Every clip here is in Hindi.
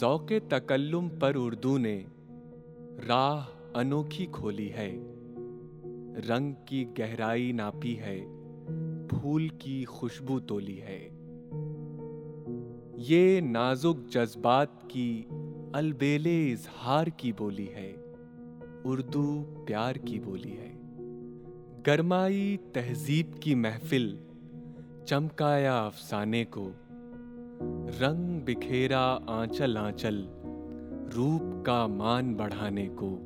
जौके तकल्लुम पर उर्दू ने राह अनोखी खोली है। रंग की गहराई नापी है, फूल की खुशबू तोली है। ये नाजुक जज्बात की अलबेले इजहार की बोली है, उर्दू प्यार की बोली है। गरमाई तहजीब की महफिल चमकाया अफसाने को रंग बिखेरा आंचल आंचल रूप का मान बढ़ाने को।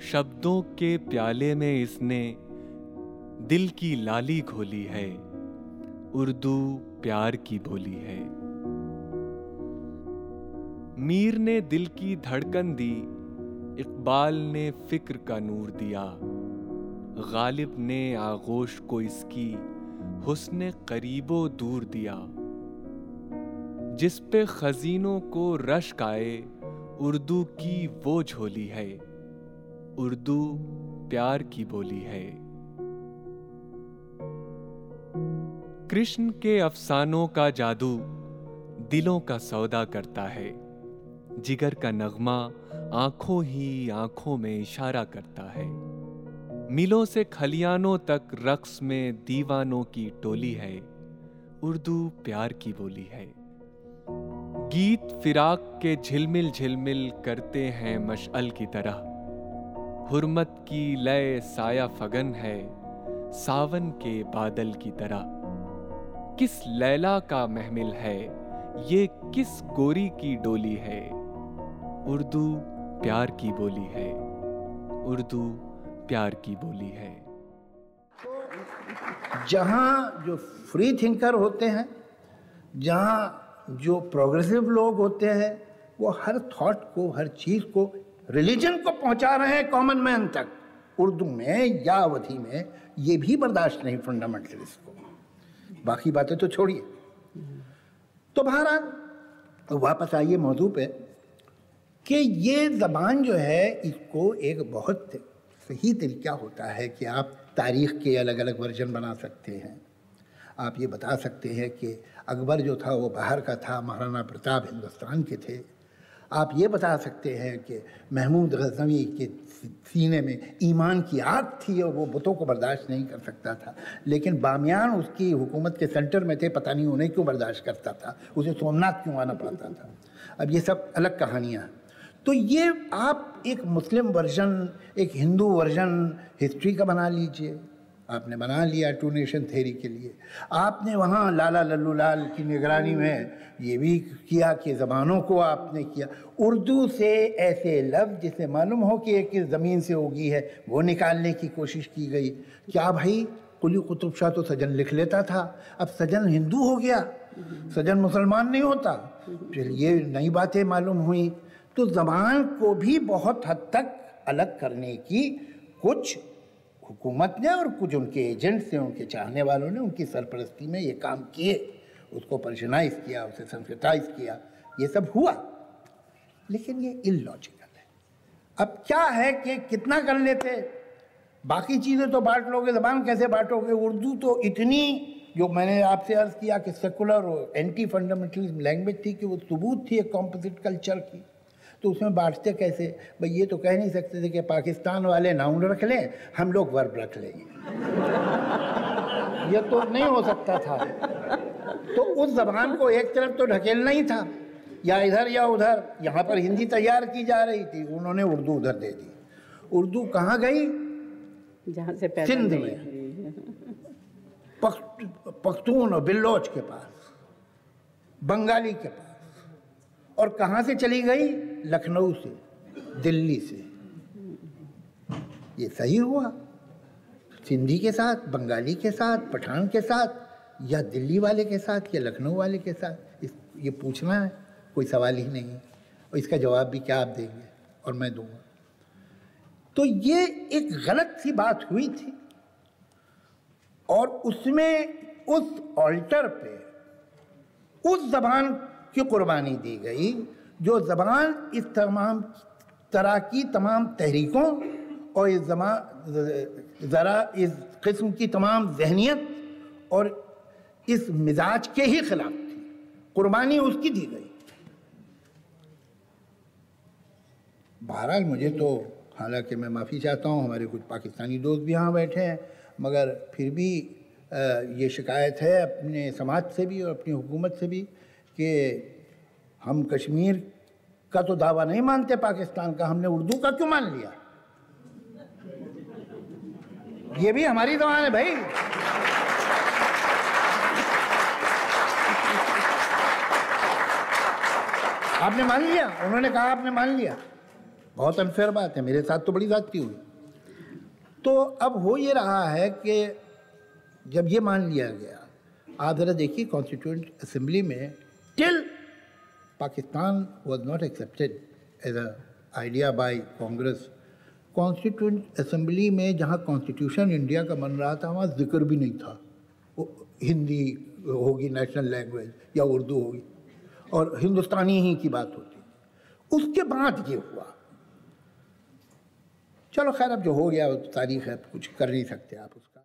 शब्दों के प्याले में इसने दिल की लाली घोली है, उर्दू प्यार की बोली है। मीर ने दिल की धड़कन दी, इकबाल ने फ़िक्र का नूर दिया। गालिब ने आगोश को इसकी हुस्न करीबो दूर दिया। जिस पे खजीनों को रश्क आए, उर्दू की वो झोली है। उर्दू प्यार की बोली है। कृष्ण के अफसानों का जादू दिलों का सौदा करता है। जिगर का नगमा आँखों ही आँखों में इशारा करता है। मिलों से खलियानों तक रक्स में दीवानों की टोली है। उर्दू प्यार की बोली है। गीत फिराक के झिलमिल झिलमिल करते हैं मशअल की तरह। हुरमत की लय साया फगन है, सावन के बादल की तरह। किस लैला का महमिल है, ये किस गोरी की डोली है? उर्दू प्यार की बोली है, उर्दू प्यार की बोली है। जहाँ जो फ्री थिंकर होते हैं, जहाँ जो प्रोग्रेसिव लोग होते हैं, वो हर थॉट को, हर चीज़ को रिलीजन को पहुँचा रहे हैं कॉमन मैन तक। उर्दू में या अवधि में ये भी बर्दाश्त नहीं फंडामेंटलिस्ट को। बाकी बातें तो छोड़िए। तो बहरहाल, वापस आइए मौजू पे कि ये ज़बान जो है, इसको एक बहुत सही तरीका होता है कि आप तारीख़ के अलग अलग वर्जन बना सकते हैं। आप ये बता सकते हैं कि अकबर जो था, वो बाहर का था, महाराणा प्रताप हिंदुस्तान के थे। आप ये बता सकते हैं कि महमूद गजनवी के सीने में ईमान की आग थी और वो बुतों को बर्दाश्त नहीं कर सकता था। लेकिन बामियान उसकी हुकूमत के सेंटर में थे, पता नहीं उन्हें क्यों बर्दाश्त करता था, उसे सोमनाथ क्यों आना पड़ता था। अब ये सब अलग कहानियाँ। तो ये आप एक मुस्लिम वर्जन, एक हिंदू वर्जन हिस्ट्री का बना लीजिए। आपने बना लिया टू नेशन थेरी के लिए। आपने वहाँ लाला लल्लू लाल की निगरानी में ये भी किया कि ज़बानों को आपने किया। उर्दू से ऐसे लफ्ज़ जिसे मालूम हो कि एक किस ज़मीन से होगी है, वो निकालने की कोशिश की गई। क्या भाई? कुली कुतुब शाह तो सजन लिख लेता था। अब सजन हिंदू हो गया। सजन मुसलमान नहीं होता। फिर ये नई बातें मालूम हुई। तो ज़बान को भी बहुत हद तक अलग करने की कुछ हुकूमत ने और कुछ उनके एजेंट्स ने, उनके चाहने वालों ने उनकी सरपरस्ती में ये काम किए, उसको पर्शनाइज किया, उसे संस्कृताइज किया, ये सब हुआ। लेकिन ये इलॉजिकल है। अब क्या है कि कितना कर लेते? बाकी चीज़ें तो बांट लोगे, जबान कैसे बांटोगे? उर्दू तो इतनी, जो मैंने आपसे अर्ज़ किया कि सेकुलर एंटी फंडामेंटलिज्म लैंग्वेज थी कि वो सबूत थी एक कॉम्पोजिट कल्चर की। तो उसमें बांटते कैसे? भाई ये तो कह नहीं सकते थे कि पाकिस्तान वाले नाउन रख लें हम लोग वर्ब रख लेंगे। ये तो नहीं हो सकता था। तो उस जबान को एक तरफ़ तो ढकेलना ही था। या इधर या उधर। यहाँ पर हिंदी तैयार की जा रही थी। उन्होंने उर्दू उधर दे दी। उर्दू कहाँ गई? जहाँ से सिंध में। पख्तून और बिल्लोच के पास। बंगाली के पास। और कहाँ से चली गई? लखनऊ से, दिल्ली से। ये सही हुआ। सिंधी के साथ, बंगाली के साथ, पठान के साथ, या दिल्ली वाले के साथ, या लखनऊ वाले के साथ? इस, ये पूछना है, कोई सवाल ही नहीं। और इसका जवाब भी क्या आप देंगे? और मैं दूँगा। तो ये एक गलत सी बात हुई थी। और उसमें उस ऑल्टर पे, उस जबान की कुर्बानी दी गई। जो ज़बान इस तमाम तरह की तमाम तहरीकों और इस जमा, ज़रा इस किस्म की तमाम जहनीत और इस मिजाज के ही ख़िलाफ़ थी। कुर्बानी उसकी दी गई। बहरहाल मुझे तो हालाँकि मैं माफ़ी चाहता हूँ, हमारे कुछ पाकिस्तानी दोस्त भी यहाँ बैठे हैं, मगर फिर भी ये शिकायत है अपने समाज से भी और अपनी हुकूमत से भी कि हम कश्मीर का तो दावा नहीं मानते, पाकिस्तान का हमने उर्दू का क्यों मान लिया? ये भी हमारी दवा है भाई। आपने मान लिया? उन्होंने कहा आपने मान लिया। बहुत अनफेयर बात है, मेरे साथ तो बड़ी जाती हुई। तो अब हो ये रहा है कि जब ये मान लिया गया आप ज़रा देखिए कॉन्स्टिट्यूंट असेंबली में till Pakistan was not accepted as a idea by Congress constituent assembly में जहाँ कॉन्स्टिट्यूशन इंडिया का बन रहा था, वहाँ ज़िक्र भी नहीं था। हिंदी होगी नेशनल लैंग्वेज या उर्दू होगी और हिंदुस्तानी ही की बात होती। उसके बाद ये हुआ। चलो खैर, अब जो हो गया वो तारीख है कुछ कर नहीं सकते आप उसका।